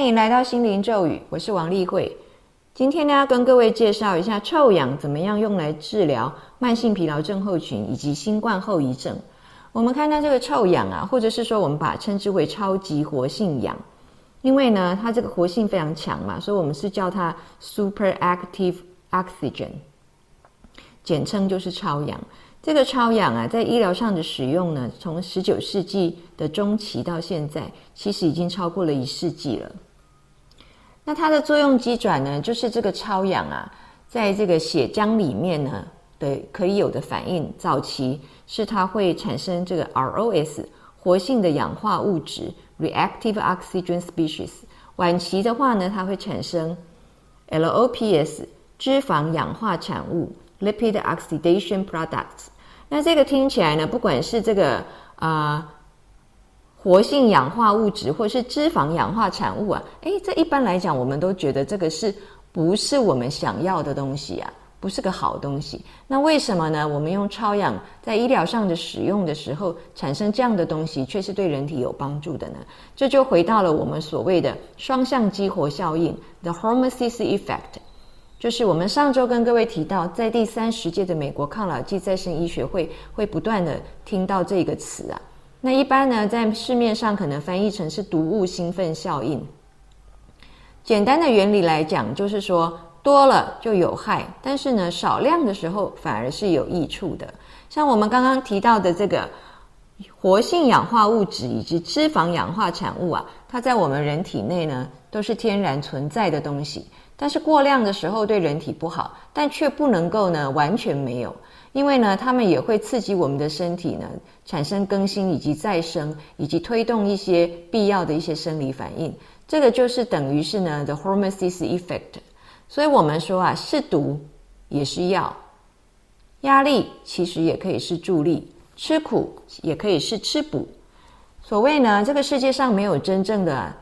欢迎来到心灵咒语，我是王丽慧。今天呢，跟各位介绍一下臭氧怎么样用来治疗慢性疲劳症候群以及新冠后遗症。我们看到这个臭氧啊，或者是说我们把它称之为超级活性氧，因为呢，它这个活性非常强嘛，所以我们是叫它 super active oxygen，简称就是超氧。这个超氧啊，在医疗上的使用呢，从十九世纪的中期到现在，其实已经超过了一世纪了。那它的作用机转呢，就是这个超氧啊，在这个血浆里面呢对可以有的反应。早期是它会产生这个 ROS 活性的氧化物质 （reactive oxygen species）。晚期的话呢，它会产生 LOPS 脂肪氧化产物。Lipid oxidation products，那这个听起来呢，不管是这个啊活性氧化物质，或是脂肪氧化产物啊，诶，这一般来讲，我们都觉得这个是不是我们想要的东西啊？不是个好东西。那为什么呢？我们用超氧在医疗上的使用的时候，产生这样的东西，却是对人体有帮助的呢？这就回到了我们所谓的双向激活效应 （the hormesis effect）。就是我们上周跟各位提到，在第三十届的美国抗老剂再生医学会会不断的听到这个词啊。那一般呢，在市面上可能翻译成是毒物兴奋效应。简单的原理来讲，就是说多了就有害，但是呢，少量的时候反而是有益处的。像我们刚刚提到的这个活性氧化物质以及脂肪氧化产物啊，它在我们人体内呢都是天然存在的东西。但是过量的时候对人体不好，但却不能够呢完全没有，因为呢它们也会刺激我们的身体呢产生更新以及再生，以及推动一些必要的一些生理反应。这个就是等于是呢 the hormesis effect。所以我们说啊，是毒也是药，压力其实也可以是助力，吃苦也可以是吃补。所谓呢，这个世界上没有真正的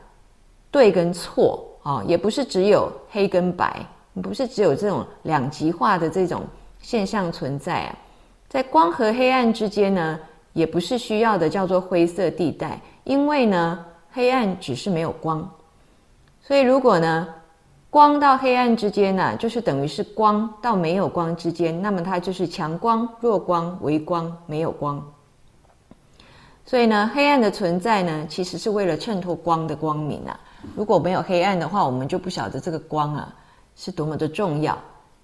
对跟错。哦，也不是只有黑跟白，不是只有这种两极化的这种现象存在啊。在光和黑暗之间呢，也不是需要的叫做灰色地带，因为呢，黑暗只是没有光。所以如果呢，光到黑暗之间呢，就是等于是光到没有光之间，那么它就是强光、弱光、微光、没有光。所以呢，黑暗的存在呢，其实是为了衬托光的光明啊。如果没有黑暗的话，我们就不晓得这个光啊是多么的重要。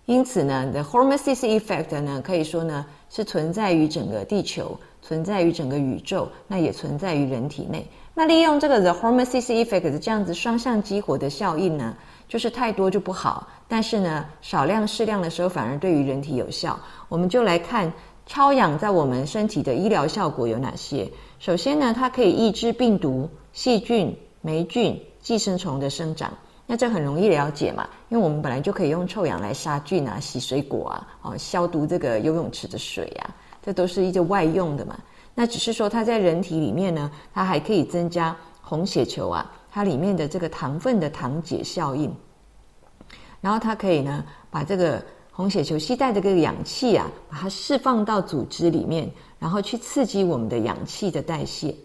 因此呢，the hormesis effect 呢，可以说呢是存在于整个地球，存在于整个宇宙，那也存在于人体内。那利用这个 the hormesis effect 这样子双向激活的效应呢，就是太多就不好，但是呢，少量适量的时候反而对于人体有效。我们就来看超氧在我们身体的医疗效果有哪些。首先呢，它可以抑制病毒、细菌、霉菌。寄生虫的生长，那这很容易了解嘛，因为我们本来就可以用臭氧来杀菌啊、洗水果啊、哦消毒这个游泳池的水啊，这都是一些外用的嘛。那只是说它在人体里面呢，它还可以增加红血球啊，它里面的这个糖分的糖解效应，然后它可以呢把这个红血球携带的这个氧气啊，把它释放到组织里面，然后去刺激我们的氧气的代谢。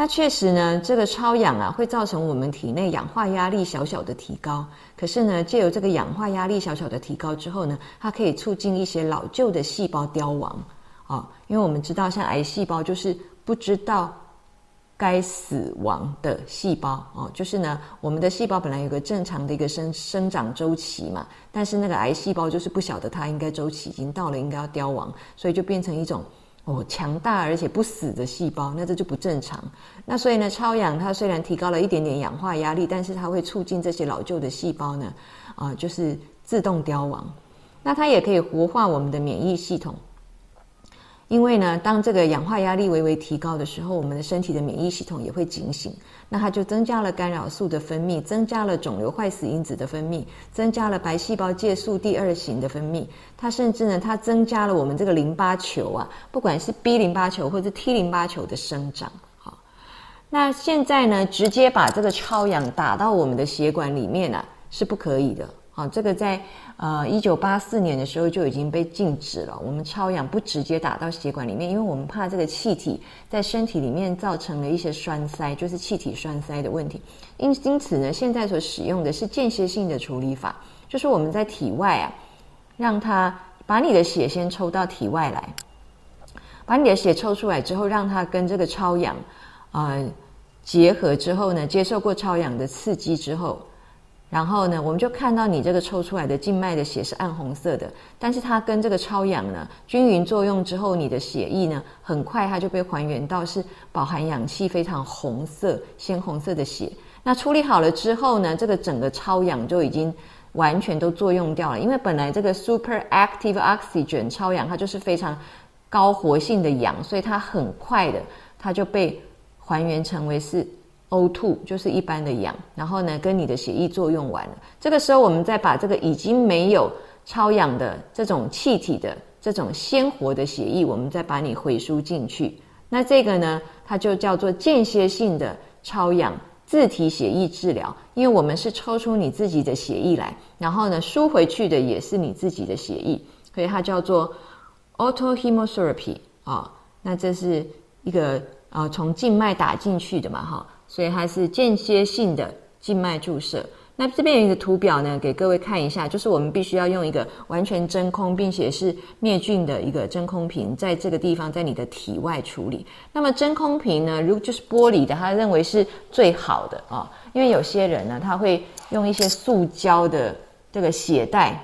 那确实呢，这个超氧啊，会造成我们体内氧化压力小小的提高。可是呢，借由这个氧化压力小小的提高之后呢，它可以促进一些老旧的细胞凋亡啊。因为我们知道，像癌细胞就是不知道该死亡的细胞哦，就是呢，我们的细胞本来有个正常的一个生生长周期嘛，但是那个癌细胞就是不晓得它应该周期已经到了，应该要凋亡，所以就变成一种。哦，强大而且不死的细胞，那这就不正常。那所以呢，超氧它虽然提高了一点点氧化压力，但是它会促进这些老旧的细胞呢，啊，就是自动凋亡。那它也可以活化我们的免疫系统。因为呢，当这个氧化压力微微提高的时候，我们的身体的免疫系统也会警醒，那它就增加了干扰素的分泌，增加了肿瘤坏死因子的分泌，增加了白细胞介素第二型的分泌。它甚至呢，它增加了我们这个淋巴球啊，不管是 B 淋巴球或者 T 淋巴球的生长。好，那现在呢，直接把这个超氧打到我们的血管里面啊，是不可以的。啊，这个在呃一九八四年的时候就已经被禁止了。我们超氧不直接打到血管里面，因为我们怕这个气体在身体里面造成了一些栓塞，就是气体栓塞的问题。因因此呢，现在所使用的是间歇性的处理法，就是我们在体外啊，让它把你的血先抽到体外来，把你的血抽出来之后，让它跟这个超氧啊结合之后呢，接受过超氧的刺激之后。然后呢，我们就看到你这个抽出来的静脉的血是暗红色的，但是它跟这个超氧呢均匀作用之后，你的血液呢很快它就被还原到是饱含氧气、非常红色、鲜红色的血。那处理好了之后呢，这个整个超氧就已经完全都作用掉了，因为本来这个 super active oxygen 超氧它就是非常高活性的氧，所以它很快的它就被还原成为是。O2 就是一般的氧，然后呢，跟你的血液作用完了，这个时候我们再把这个已经没有超氧的这种气体的这种鲜活的血液，我们再把你回输进去。那这个呢，它就叫做间歇性的超氧自体血液治疗，因为我们是抽出你自己的血液来，然后呢输回去的也是你自己的血液，所以它叫做 auto hemotherapy 啊。那这是一个啊从静脉打进去的嘛，哈。所以它是间歇性的静脉注射。那这边有一个图表呢，给各位看一下，就是我们必须要用一个完全真空并且是灭菌的一个真空瓶，在这个地方在你的体外处理。那么真空瓶呢，如果就是玻璃的，他认为是最好的啊，因为有些人呢，他会用一些塑胶的这个血袋，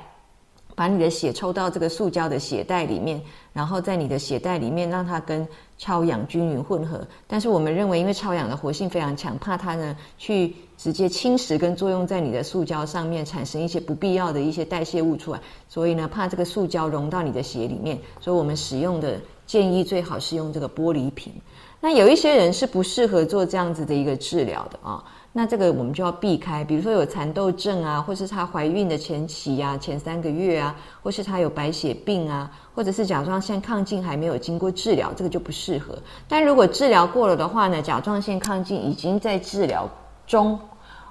把你的血抽到这个塑胶的血袋里面，然后在你的血袋里面让它跟。超氧均匀混合，但是我们认为，因为超氧的活性非常强，怕它呢去直接侵蚀跟作用在你的塑胶上面，产生一些不必要的一些代谢物出来，所以呢，怕这个塑胶溶到你的血里面，所以我们使用的建议最好是用这个玻璃瓶。那有一些人是不适合做这样子的一个治疗的啊。那这个我们就要避开，比如说有蚕豆症啊，或是她怀孕的前期呀，前三个月啊，或是她有白血病啊，或者是甲状腺亢进还没有经过治疗，这个就不适合。但如果治疗过了的话呢，甲状腺亢进已经在治疗中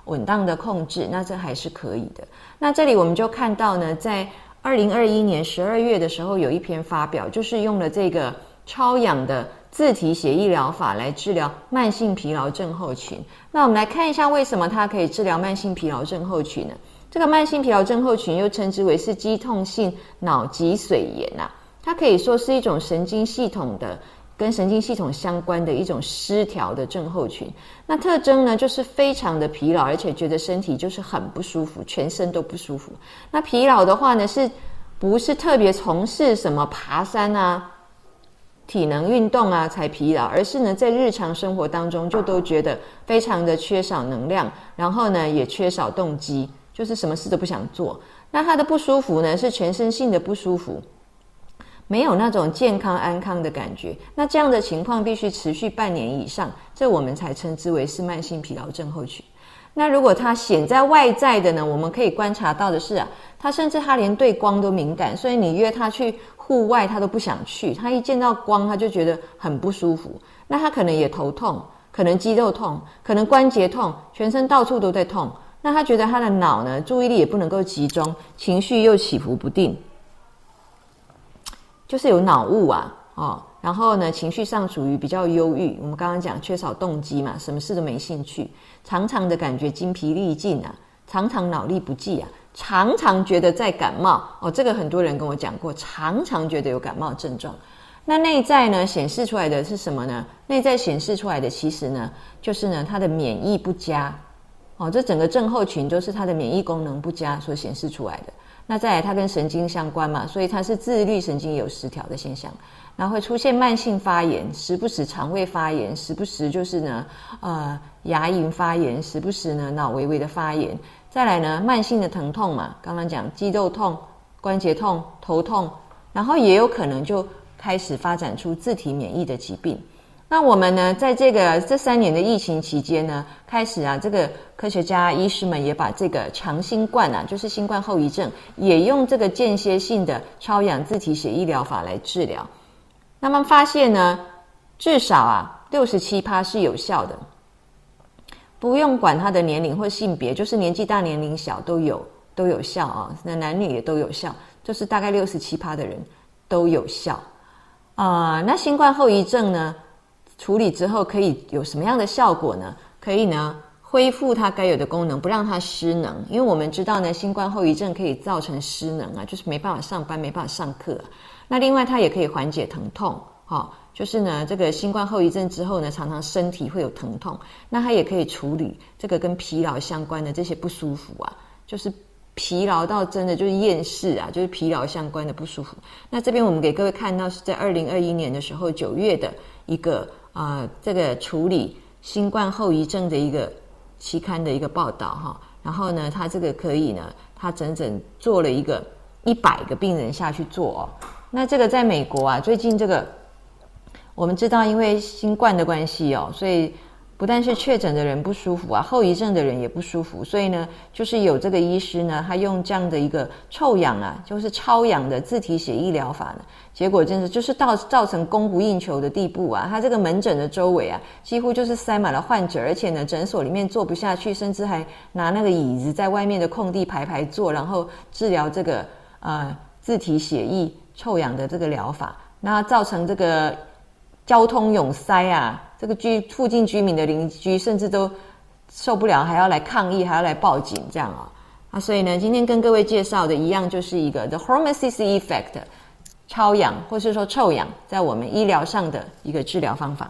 稳当的控制，那这还是可以的。那这里我们就看到呢，在二零二一年十二月的时候，有一篇发表，就是用了这个超氧的。自体血液疗法来治疗慢性疲劳症候群。那我们来看一下，为什么它可以治疗慢性疲劳症候群呢？这个慢性疲劳症候群又称之为是肌痛性脑脊髓炎呐，它可以说是一种神经系统的跟神经系统相关的一种失调的症候群。那特征呢，就是非常的疲劳，而且觉得身体就是很不舒服，全身都不舒服。那疲劳的话呢，是不是特别从事什么爬山啊？体能运动啊才疲劳，而是呢在日常生活当中就都觉得非常的缺少能量，然后呢也缺少动机，就是什么事都不想做。那他的不舒服呢是全身性的不舒服，没有那种健康安康的感觉。那这样的情况必须持续半年以上，这我们才称之为是慢性疲劳症候群。那如果他显在外在的呢，我们可以观察到的是啊，他甚至他连对光都敏感，所以你约他去。户外他都不想去，他一见到光他就觉得很不舒服。那他可能也头痛，可能肌肉痛，可能关节痛，全身到处都在痛。那他觉得他的脑呢，注意力也不能够集中，情绪又起伏不定，就是有脑雾啊，哦，然后呢，情绪上属于比较忧郁。我们刚刚讲缺少动机嘛，什么事都没兴趣，常常的感觉精疲力尽啊，常常脑力不济啊。常常觉得在感冒哦，这个很多人跟我讲过，常常觉得有感冒症状。那内在呢显示出来的是什么呢？内在显示出来的其实呢，就是呢他的免疫不佳哦，这整个症候群都是他的免疫功能不佳所显示出来的。那再来，它跟神经相关嘛，所以它是自律神经有失调的现象，然后会出现慢性发炎，时不时肠胃发炎，时不时就是呢呃牙龈发炎，时不时呢脑微微的发炎。再来呢，慢性的疼痛嘛，刚刚讲肌肉痛、关节痛、头痛，然后也有可能就开始发展出自体免疫的疾病。那我们呢，在这个这三年的疫情期间呢，开始啊，这个科学家、医师们也把这个长新冠啊，就是新冠后遗症，也用这个间歇性的超氧自体血液疗法来治疗。那么发现呢，至少啊，六十七趴是有效的。不用管他的年龄或性别，就是年纪大、年龄小都有都有效啊，那男女也都有效，就是大概六十七趴的人都有效啊。那新冠后遗症呢，处理之后可以有什么样的效果呢？可以呢？恢复它该有的功能，不让它失能。因为我们知道呢，新冠后遗症可以造成失能啊，就是没办法上班、没办法上课。那另外，它也可以缓解疼痛，哈，就是呢，这个新冠后遗症之后呢，常常身体会有疼痛。那它也可以处理这个跟疲劳相关的这些不舒服啊，就是疲劳到真的就是厌世啊，就是疲劳相关的不舒服。那这边我们给各位看到是在二零二一年的时候九月的一个啊，这个处理新冠后遗症的一个。期刊的一个报道哈，然后呢，他这个可以呢，他整整做了一个一百个病人下去做哦。那这个在美国啊，最近这个我们知道，因为新冠的关系哦，所以。不但是确诊的人不舒服啊，后遗症的人也不舒服，所以呢，就是有这个医师呢，他用这样的一个臭氧啊，就是超氧的自体血液疗法呢，结果真是就是到造成供不应求的地步啊，他这个门诊的周围啊，几乎就是塞满了患者，而且呢，诊所里面坐不下去，甚至还拿那个椅子在外面的空地排排坐，然后治疗这个呃自体血液臭氧的这个疗法，那造成这个交通涌塞啊。这个居附近居民的邻居甚至都受不了，还要来抗议，还要来报警，这样啊啊！所以呢，今天跟各位介绍的一样，就是一个 the hormesis effect，超氧或是说臭氧，在我们医疗上的一个治疗方法。